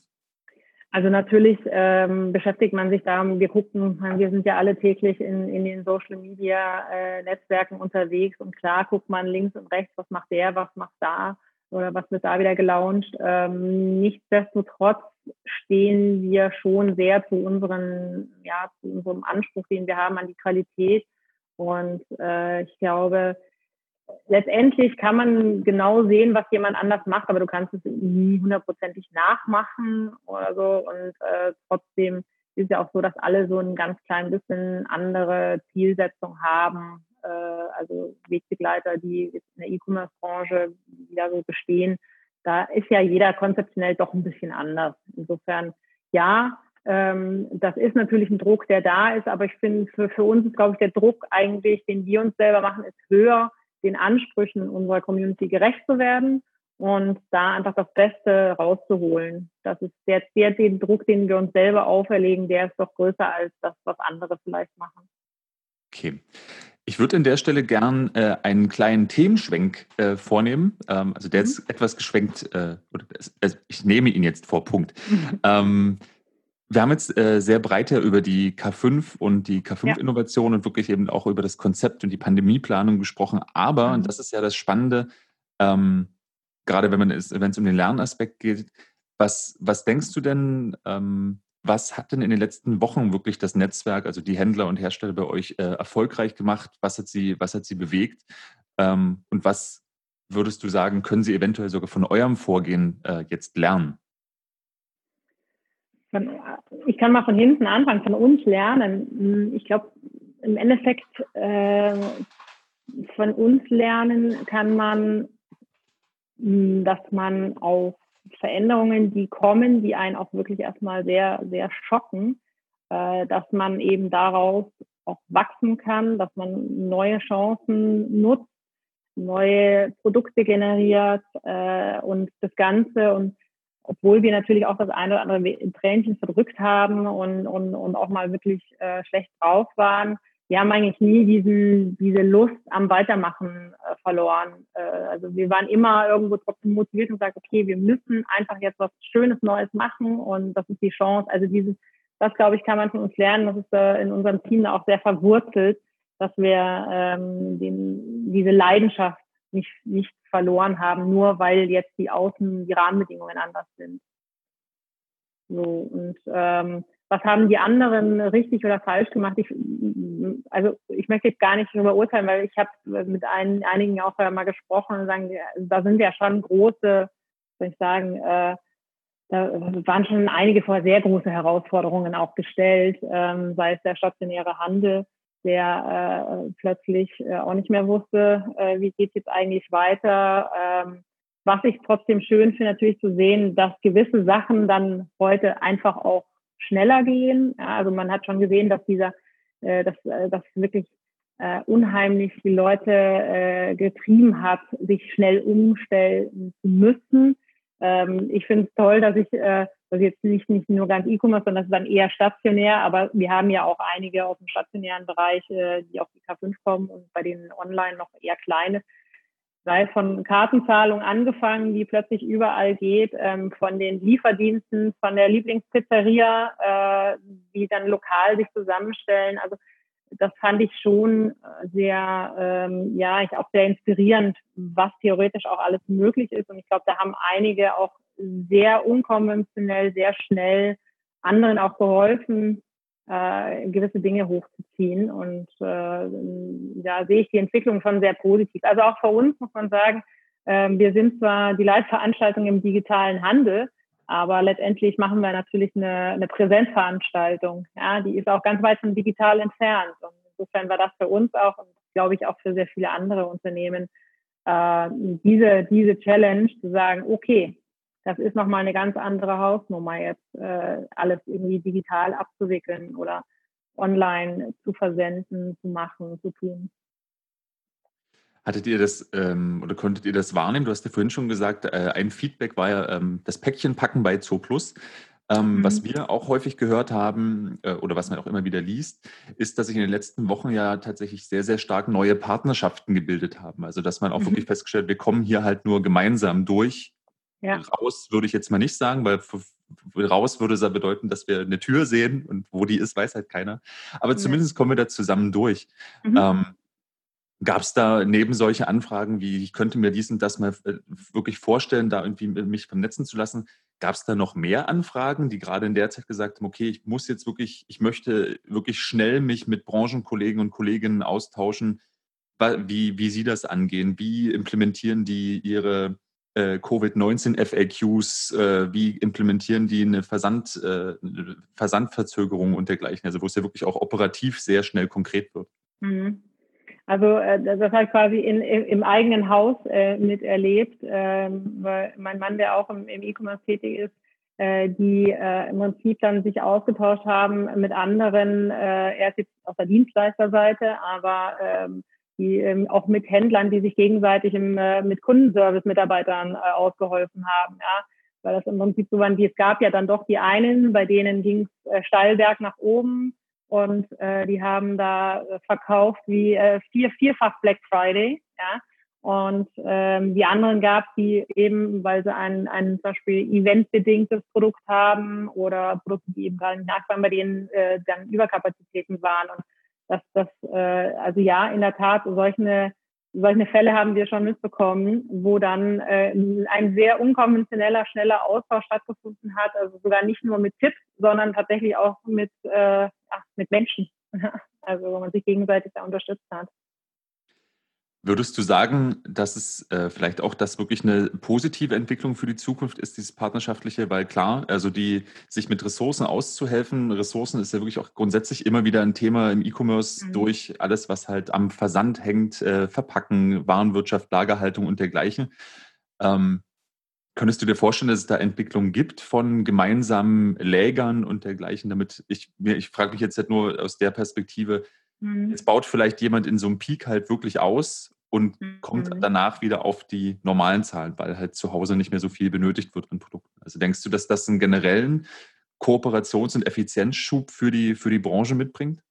Also natürlich ähm, beschäftigt man sich da, wir gucken, wir sind ja alle täglich in, in den Social Media äh, Netzwerken unterwegs und klar guckt man links und rechts, was macht der, was macht da oder was wird da wieder gelauncht. Ähm, nichtsdestotrotz stehen wir schon sehr zu unseren, ja, zu unserem Anspruch, den wir haben an die Qualität. Und äh, ich glaube, letztendlich kann man genau sehen, was jemand anders macht, aber du kannst es nie hundertprozentig nachmachen oder so. Und äh, trotzdem ist ja auch so, dass alle so ein ganz klein bisschen andere Zielsetzung haben. Äh, also Wegbegleiter, die in der E-Commerce-Branche wieder so bestehen, da ist ja jeder konzeptionell doch ein bisschen anders. Insofern, ja, ähm, das ist natürlich ein Druck, der da ist, aber ich finde, für, für uns ist, glaube ich, der Druck eigentlich, den wir uns selber machen, ist höher, den Ansprüchen unserer Community gerecht zu werden und da einfach das Beste rauszuholen. Das ist der, der den Druck, den wir uns selber auferlegen, der ist doch größer als das, was andere vielleicht machen. Okay. Ich würde an der Stelle gern äh, einen kleinen Themenschwenk äh, vornehmen. Ähm, also der mhm. ist etwas geschwenkt, äh, oder, also ich nehme ihn jetzt vor, Punkt. Mhm. Ähm, wir haben jetzt äh, sehr breiter über die K5 und die K5-Innovation ja. und wirklich eben auch über das Konzept und die Pandemieplanung gesprochen. Aber, mhm. und das ist ja das Spannende, ähm, gerade wenn es, wenn es um den Lernaspekt geht, was, was denkst du denn, ähm, was hat denn in den letzten Wochen wirklich das Netzwerk, also die Händler und Hersteller bei euch äh, erfolgreich gemacht? Was hat sie, was hat sie bewegt? Ähm, und was würdest du sagen, können sie eventuell sogar von eurem Vorgehen äh, jetzt lernen? Von, ich kann mal von hinten anfangen, von uns lernen. Ich glaube, im Endeffekt äh, von uns lernen kann man, hm, dass man auf Veränderungen, die kommen, die einen auch wirklich erstmal sehr, sehr schocken, äh, dass man eben daraus auch wachsen kann, dass man neue Chancen nutzt, neue Produkte generiert äh, und das Ganze und obwohl wir natürlich auch das eine oder andere Tränchen verdrückt haben und, und, und auch mal wirklich äh, schlecht drauf waren, wir haben eigentlich nie diesen, diese Lust am Weitermachen äh, verloren. Äh, also wir waren immer irgendwo trotzdem motiviert und gesagt, okay, wir müssen einfach jetzt was Schönes Neues machen und das ist die Chance. Also dieses, das glaube ich, kann man von uns lernen. Das ist äh, in unserem Team auch sehr verwurzelt, dass wir ähm, den, diese Leidenschaft nicht, nicht verloren haben, nur weil jetzt die Außen, die Rahmenbedingungen anders sind. So, und ähm, was haben die anderen richtig oder falsch gemacht? Ich, also ich möchte jetzt gar nicht darüber urteilen, weil ich habe mit ein, einigen auch mal gesprochen und sagen, da sind ja schon große, soll ich sagen, äh, da waren schon einige vor sehr große Herausforderungen auch gestellt, ähm, sei es der stationäre Handel, der äh, plötzlich äh, auch nicht mehr wusste, äh, wie geht jetzt eigentlich weiter. Ähm, was ich trotzdem schön finde, natürlich zu sehen, dass gewisse Sachen dann heute einfach auch schneller gehen. Ja, also man hat schon gesehen, dass dieser, äh, dass, äh, dass wirklich äh, unheimlich die Leute äh, getrieben hat, sich schnell umstellen zu müssen. Ähm, ich finde es toll, dass ich, äh, dass jetzt nicht, nicht nur ganz E-Commerce, sondern das ist dann eher stationär, aber wir haben ja auch einige aus dem stationären Bereich, äh, die auf die K5 kommen und bei denen online noch eher kleine sei von Kartenzahlung angefangen, die plötzlich überall geht, ähm, von den Lieferdiensten, von der Lieblingspizzeria, äh, die dann lokal sich zusammenstellen. Also das fand ich schon äh, sehr, ähm, ja, ich auch sehr inspirierend, was theoretisch auch alles möglich ist. Und ich glaube, da haben einige auch sehr unkonventionell, sehr schnell anderen auch geholfen, äh, gewisse Dinge hochzuziehen. Und äh, da sehe ich die Entwicklung schon sehr positiv. Also auch für uns muss man sagen, äh, wir sind zwar die Leitveranstaltung im digitalen Handel, aber letztendlich machen wir natürlich eine, eine Präsenzveranstaltung. Ja, die ist auch ganz weit von digital entfernt. Und insofern war das für uns auch und glaube ich auch für sehr viele andere Unternehmen äh, diese, diese Challenge zu sagen, okay, das ist nochmal eine ganz andere Hausnummer jetzt, äh, alles irgendwie digital abzuwickeln oder online zu versenden, zu machen, zu tun. Hattet ihr das ähm, oder konntet ihr das wahrnehmen? Du hast ja vorhin schon gesagt, äh, ein Feedback war ja ähm, das Päckchen packen bei Zooplus. Ähm, mhm. Was wir auch häufig gehört haben äh, oder was man auch immer wieder liest, ist, dass sich in den letzten Wochen ja tatsächlich sehr, sehr stark neue Partnerschaften gebildet haben. Also dass man auch mhm. wirklich festgestellt, wir kommen hier halt nur gemeinsam durch ja. Raus würde ich jetzt mal nicht sagen, weil raus würde es ja bedeuten, dass wir eine Tür sehen und wo die ist, weiß halt keiner. Aber ja. zumindest kommen wir da zusammen durch. Mhm. Gab es da neben solche Anfragen wie, ich könnte mir dies und das mal äh, wirklich vorstellen, da irgendwie mich vernetzen zu lassen, gab es da noch mehr Anfragen, die gerade in der Zeit gesagt haben, okay, ich muss jetzt wirklich, ich möchte wirklich schnell mich mit Branchenkollegen und Kolleginnen austauschen, wie, wie sie das angehen, wie implementieren die ihre äh, Covid-19 FAQs, äh, wie implementieren die eine Versand, äh, Versandverzögerung und dergleichen, also wo es ja wirklich auch operativ sehr schnell konkret wird. Mhm. Also äh, das habe ich quasi in, im eigenen Haus äh, miterlebt, ähm, weil mein Mann, der auch im, im E-Commerce tätig ist, äh, die äh, im Prinzip dann sich ausgetauscht haben mit anderen. Äh, er ist jetzt auf der Dienstleisterseite, aber ähm, die ähm, auch mit Händlern, die sich gegenseitig im, äh, mit Kundenservice-Mitarbeitern äh, ausgeholfen haben, ja, weil das im Prinzip so waren, wie es gab ja dann doch die einen, bei denen ging es äh, steilberg nach oben und äh, die haben da äh, verkauft wie äh, vier, vierfach Black Friday, ja, und ähm, die anderen gab die eben, weil sie ein, ein zum Beispiel eventbedingtes Produkt haben oder Produkte, die eben gerade nicht nachfragen, bei denen äh, dann Überkapazitäten waren. Und dass das, äh, also ja, in der Tat, solche, solche Fälle haben wir schon mitbekommen, wo dann äh, ein sehr unkonventioneller, schneller Austausch stattgefunden hat, also sogar nicht nur mit Tipps, sondern tatsächlich auch mit, äh, mit Menschen, also wo man sich gegenseitig da unterstützt hat. Würdest du sagen, dass es äh, vielleicht auch das wirklich eine positive Entwicklung für die Zukunft ist, dieses partnerschaftliche? Weil klar, also die sich mit Ressourcen auszuhelfen, Ressourcen ist ja wirklich auch grundsätzlich immer wieder ein Thema im E-Commerce mhm. durch alles, was halt am Versand hängt, äh, Verpacken, Warenwirtschaft, Lagerhaltung und dergleichen. Ähm, könntest du dir vorstellen, dass es da Entwicklungen gibt von gemeinsamen Lägern und dergleichen? Damit ich mir, ich frage mich jetzt halt nur aus der Perspektive, mhm. Jetzt baut vielleicht jemand in so einem Peak halt wirklich aus und mhm. kommt danach wieder auf die normalen Zahlen, weil halt zu Hause nicht mehr so viel benötigt wird an Produkten. Also denkst du, dass das einen generellen Kooperations- und Effizienzschub für die, für die Branche mitbringt?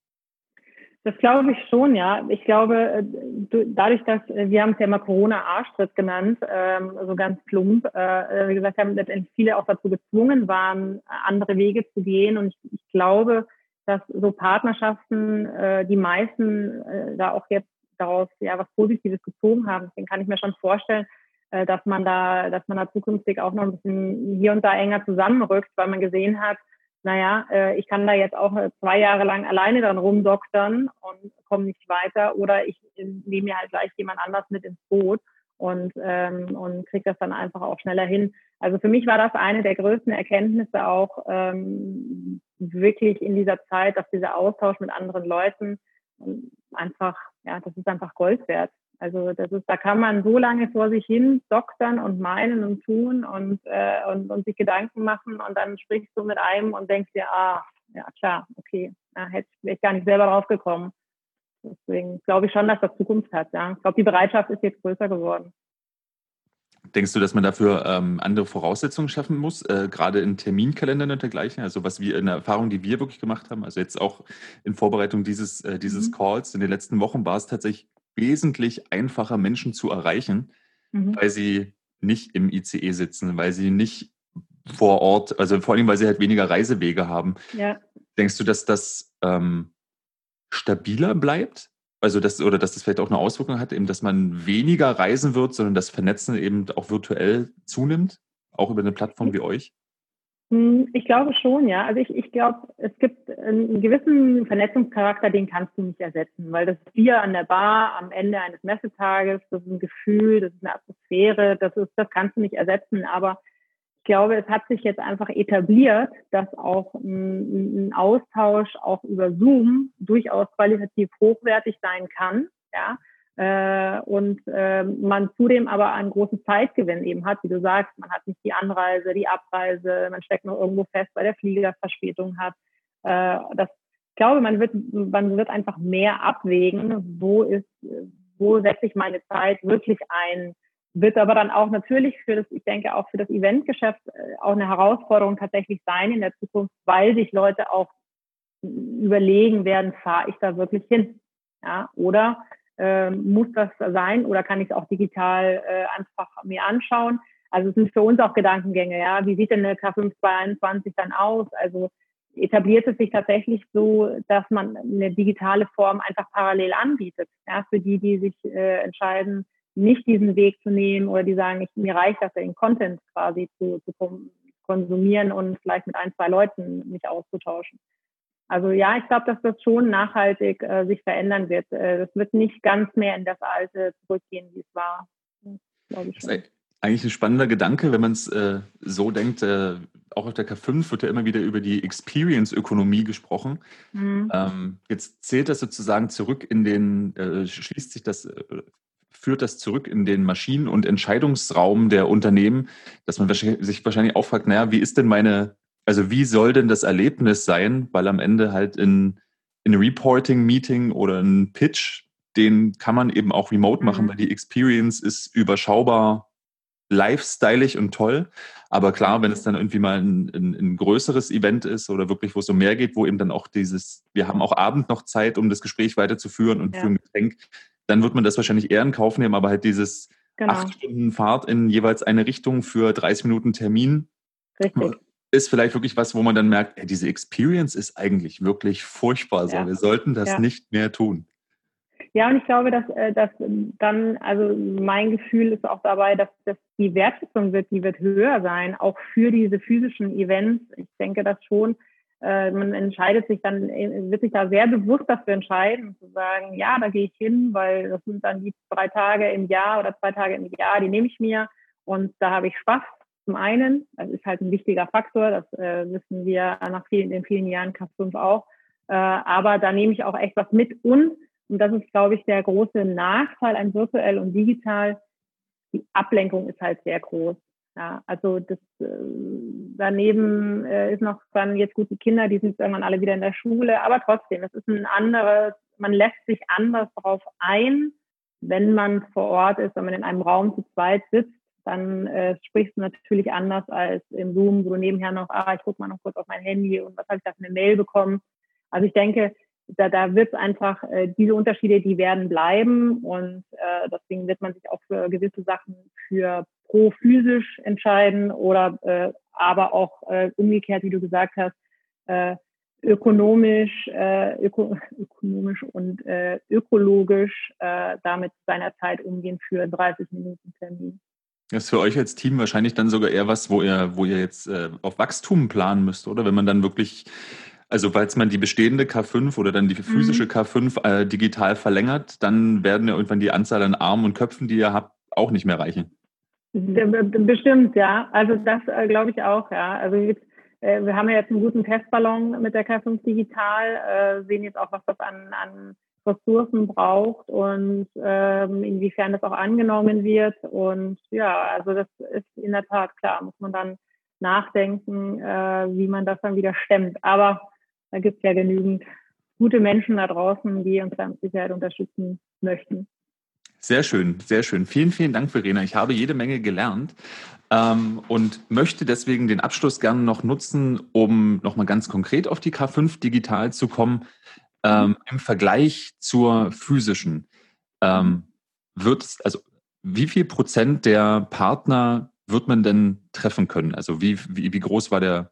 Das glaube ich schon, ja. Ich glaube, äh, dadurch, dass äh, wir haben es ja immer Corona-Arschtritt genannt, ähm, so ganz plump, äh, wie gesagt haben, letztendlich viele auch dazu gezwungen waren, andere Wege zu gehen. Und ich, ich glaube, dass so Partnerschaften, die meisten da auch jetzt daraus ja was Positives gezogen haben. Deswegen kann ich mir schon vorstellen, äh, dass man da, dass man da zukünftig auch noch ein bisschen hier und da enger zusammenrückt, weil man gesehen hat, naja, äh, ich kann da jetzt auch äh, zwei Jahre lang alleine dran rumdoktern und komme nicht weiter oder ich nehme mir halt gleich jemand anders mit ins Boot und, ähm, und kriege das dann einfach auch schneller hin. Also für mich war das eine der größten Erkenntnisse auch ähm, wirklich in dieser Zeit, dass dieser Austausch mit anderen Leuten einfach, ja, das ist einfach Gold wert. Also das ist, da kann man so lange vor sich hin doktern und meinen und tun und, äh, und, und sich Gedanken machen und dann sprichst du mit einem und denkst dir, ah, ja klar, okay, ja, hätte ich gar nicht selber drauf gekommen. Deswegen glaube ich schon, dass das Zukunft hat. Ja. Ich glaube, die Bereitschaft ist jetzt größer geworden. Denkst du, dass man dafür ähm, andere Voraussetzungen schaffen muss, äh, gerade in Terminkalendern und dergleichen? Also was wir in der Erfahrung, die wir wirklich gemacht haben, also jetzt auch in Vorbereitung dieses, äh, dieses mhm. Calls in den letzten Wochen war es tatsächlich wesentlich einfacher, Menschen zu erreichen, mhm. weil sie nicht im ICE sitzen, weil sie nicht vor Ort, also vor allem, weil sie halt weniger Reisewege haben. Ja. Denkst du, dass das ähm, stabiler bleibt? Also das, oder dass das vielleicht auch eine Auswirkung hat, eben, dass man weniger reisen wird, sondern das Vernetzen eben auch virtuell zunimmt, auch über eine Plattform wie euch? Hm, ich glaube schon, ja. Also ich, ich glaube, es gibt einen gewissen Vernetzungscharakter, den kannst du nicht ersetzen, weil das Bier an der Bar am Ende eines Messetages, das ist ein Gefühl, das ist eine Atmosphäre, das ist, das kannst du nicht ersetzen. Aber ich glaube, es hat sich jetzt einfach etabliert, dass auch ein, ein Austausch auch über Zoom durchaus qualitativ hochwertig sein kann, ja äh, und äh, man zudem aber einen großen Zeitgewinn eben hat, wie du sagst, man hat nicht die Anreise, die Abreise, man steckt noch irgendwo fest, weil der Flieger Verspätung hat. Äh, das, ich glaube, man wird, man wird einfach mehr abwägen, wo ist, wo setze ich meine Zeit wirklich ein, wird aber dann auch natürlich für das, ich denke auch für das Eventgeschäft äh, auch eine Herausforderung tatsächlich sein in der Zukunft, weil sich Leute auch überlegen werden, fahre ich da wirklich hin? Ja, oder äh, muss das sein oder kann ich es auch digital äh, einfach mir anschauen? Also es sind für uns auch Gedankengänge, ja. Wie sieht denn eine K522 dann aus? Also etabliert es sich tatsächlich so, dass man eine digitale Form einfach parallel anbietet, ja, für die, die sich äh, entscheiden, nicht diesen Weg zu nehmen oder die sagen, ich, mir reicht das, den Content quasi zu, zu konsumieren und vielleicht mit ein, zwei Leuten mich auszutauschen. Also ja, ich glaube, dass das schon nachhaltig äh, sich verändern wird. Äh, das wird nicht ganz mehr in das Alte zurückgehen, wie es war. Das ist eigentlich ein spannender Gedanke, wenn man es äh, so denkt. Äh, auch auf der K5 wird ja immer wieder über die Experience-Ökonomie gesprochen. Mhm. Ähm, jetzt zählt das sozusagen zurück in den, äh, schließt sich das, äh, führt das zurück in den Maschinen- und Entscheidungsraum der Unternehmen, dass man sich wahrscheinlich auch fragt, naja, wie ist denn meine also wie soll denn das Erlebnis sein? Weil am Ende halt in, in Reporting-Meeting oder ein Pitch, den kann man eben auch remote machen, mhm. weil die Experience ist überschaubar, lifestyleig und toll. Aber klar, wenn es dann irgendwie mal ein, ein, ein, größeres Event ist oder wirklich, wo es um mehr geht, wo eben dann auch dieses, wir haben auch Abend noch Zeit, um das Gespräch weiterzuführen und ja. für ein Getränk, dann wird man das wahrscheinlich eher in Kauf nehmen, aber halt dieses genau. acht Stunden Fahrt in jeweils eine Richtung für 30 Minuten Termin. Richtig ist vielleicht wirklich was, wo man dann merkt, ey, diese Experience ist eigentlich wirklich furchtbar. So. Ja. Wir sollten das ja. nicht mehr tun. Ja, und ich glaube, dass, äh, dass dann, also mein Gefühl ist auch dabei, dass, dass die Wertschätzung wird, die wird höher sein, auch für diese physischen Events. Ich denke das schon. Äh, man entscheidet sich dann, äh, wird sich da sehr bewusst dafür entscheiden, zu sagen, ja, da gehe ich hin, weil das sind dann die drei Tage im Jahr oder zwei Tage im Jahr, die nehme ich mir und da habe ich Spaß zum einen, das ist halt ein wichtiger Faktor, das äh, wissen wir nach vielen, in vielen Jahren K5 auch. Äh, aber da nehme ich auch echt was mit und, und das ist, glaube ich, der große Nachteil an virtuell und digital, die Ablenkung ist halt sehr groß. Ja, also das äh, daneben äh, ist noch dann jetzt gut die Kinder, die sind irgendwann alle wieder in der Schule, aber trotzdem, es ist ein anderes, man lässt sich anders darauf ein, wenn man vor Ort ist, wenn man in einem Raum zu zweit sitzt dann äh, sprichst du natürlich anders als im Zoom, wo du nebenher noch, ah, ich gucke mal noch kurz auf mein Handy und was habe ich da für eine Mail bekommen. Also ich denke, da, da wird es einfach, äh, diese Unterschiede, die werden bleiben und äh, deswegen wird man sich auch für gewisse Sachen für pro physisch entscheiden oder äh, aber auch äh, umgekehrt, wie du gesagt hast, äh, ökonomisch, äh, öko, ökonomisch und äh, ökologisch äh, damit seiner Zeit umgehen für 30 Minuten Termin. Das ist für euch als Team wahrscheinlich dann sogar eher was, wo ihr, wo ihr jetzt äh, auf Wachstum planen müsst, oder? Wenn man dann wirklich, also falls man die bestehende K5 oder dann die physische mhm. K5 äh, digital verlängert, dann werden ja irgendwann die Anzahl an Armen und Köpfen, die ihr habt, auch nicht mehr reichen. Bestimmt, ja. Also das äh, glaube ich auch, ja. Also jetzt, äh, wir haben ja jetzt einen guten Testballon mit der K5 digital, äh, sehen jetzt auch, was das an, an Ressourcen braucht und ähm, inwiefern das auch angenommen wird. Und ja, also das ist in der Tat klar, muss man dann nachdenken, äh, wie man das dann wieder stemmt. Aber da gibt es ja genügend gute Menschen da draußen, die uns da mit Sicherheit unterstützen möchten. Sehr schön, sehr schön. Vielen, vielen Dank, Verena. Ich habe jede Menge gelernt ähm, und möchte deswegen den Abschluss gerne noch nutzen, um nochmal ganz konkret auf die K5 digital zu kommen. Ähm, mhm. Im Vergleich zur physischen ähm, wird es, also wie viel Prozent der Partner wird man denn treffen können? Also wie, wie, wie groß war der,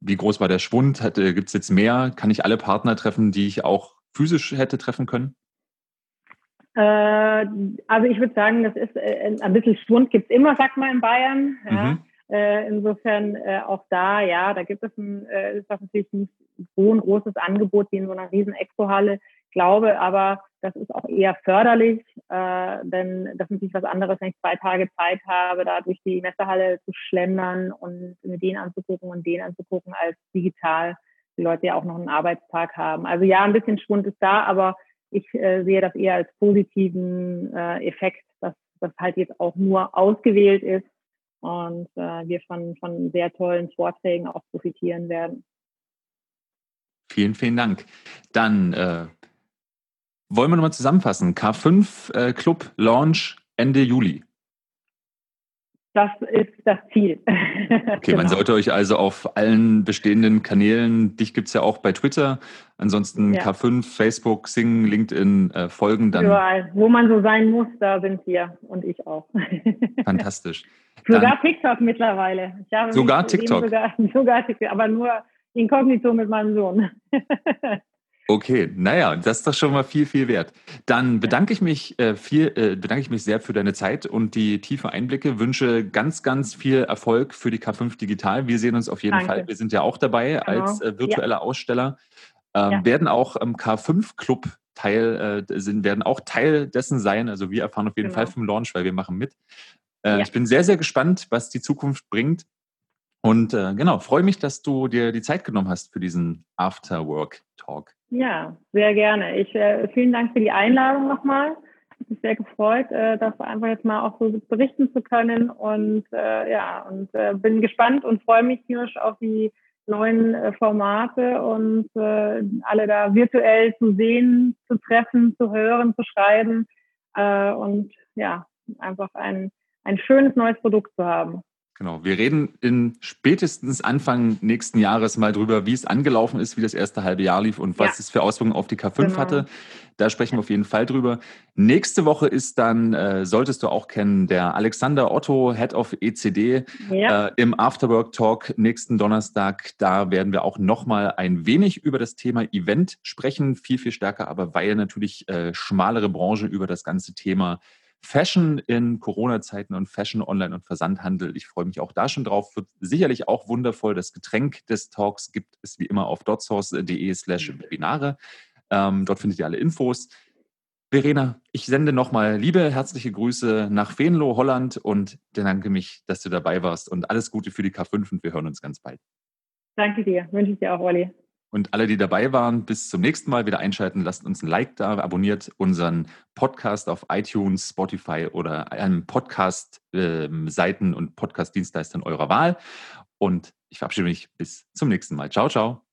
wie groß war der Schwund? Gibt es jetzt mehr? Kann ich alle Partner treffen, die ich auch physisch hätte treffen können? Äh, also ich würde sagen, das ist äh, ein bisschen Schwund gibt es immer, sagt man in Bayern. Ja. Mhm. Äh, insofern äh, auch da, ja, da gibt es ein, äh, ist das natürlich nicht so ein großes Angebot wie in so einer riesen Expo-Halle. Glaube aber, das ist auch eher förderlich, äh, denn das ist natürlich was anderes, wenn ich zwei Tage Zeit habe, da durch die Messehalle zu schlendern und mir den anzugucken und den anzugucken, als digital die Leute ja auch noch einen Arbeitstag haben. Also ja, ein bisschen Schwund ist da, aber ich äh, sehe das eher als positiven äh, Effekt, dass das halt jetzt auch nur ausgewählt ist und äh, wir von, von sehr tollen Vorträgen auch profitieren werden. Vielen, vielen Dank. Dann äh, wollen wir nochmal zusammenfassen. K5 äh, Club Launch Ende Juli. Das ist das Ziel. Okay, genau. man sollte euch also auf allen bestehenden Kanälen, dich gibt es ja auch bei Twitter, ansonsten ja. K5, Facebook, Sing, LinkedIn äh, folgen. Dann Überall, wo man so sein muss, da sind wir und ich auch. Fantastisch. sogar dann, TikTok mittlerweile. sogar TikTok? Sogar, sogar TikTok, aber nur inkognito mit meinem Sohn. Okay, naja, das ist doch schon mal viel, viel wert. Dann bedanke ich mich äh, viel, äh, bedanke ich mich sehr für deine Zeit und die tiefe Einblicke. Wünsche ganz, ganz viel Erfolg für die K5 Digital. Wir sehen uns auf jeden Danke. Fall. Wir sind ja auch dabei genau. als äh, virtueller ja. Aussteller. Ähm, ja. Werden auch im K5 Club Teil äh, sind, werden auch Teil dessen sein. Also wir erfahren auf jeden genau. Fall vom Launch, weil wir machen mit. Äh, ja. Ich bin sehr, sehr gespannt, was die Zukunft bringt. Und äh, genau, freue mich, dass du dir die Zeit genommen hast für diesen After-Work Talk. Ja, sehr gerne. Ich, äh, vielen Dank für die Einladung nochmal. Ich bin sehr gefreut, äh, das einfach jetzt mal auch so berichten zu können und äh, ja, und äh, bin gespannt und freue mich tierisch auf die neuen äh, Formate und äh, alle da virtuell zu sehen, zu treffen, zu hören, zu schreiben äh, und ja, einfach ein, ein schönes neues Produkt zu haben. Genau, wir reden in spätestens Anfang nächsten Jahres mal drüber, wie es angelaufen ist, wie das erste halbe Jahr lief und was ja. es für Auswirkungen auf die K5 genau. hatte. Da sprechen wir auf jeden Fall drüber. Nächste Woche ist dann, äh, solltest du auch kennen, der Alexander Otto, Head of ECD, ja. äh, im Afterwork Talk nächsten Donnerstag. Da werden wir auch nochmal ein wenig über das Thema Event sprechen, viel, viel stärker, aber weil natürlich äh, schmalere Branche über das ganze Thema Fashion in Corona-Zeiten und Fashion online und Versandhandel. Ich freue mich auch da schon drauf. Wird sicherlich auch wundervoll. Das Getränk des Talks gibt es wie immer auf dotsource.de slash Webinare. Ähm, dort findet ihr alle Infos. Verena, ich sende nochmal liebe, herzliche Grüße nach Venlo, Holland und bedanke mich, dass du dabei warst und alles Gute für die K5 und wir hören uns ganz bald. Danke dir, wünsche ich dir auch, Olli. Und alle, die dabei waren, bis zum nächsten Mal wieder einschalten. Lasst uns ein Like da, abonniert unseren Podcast auf iTunes, Spotify oder einem Podcast-Seiten ähm, und Podcast-Dienstleistern eurer Wahl. Und ich verabschiede mich bis zum nächsten Mal. Ciao, ciao.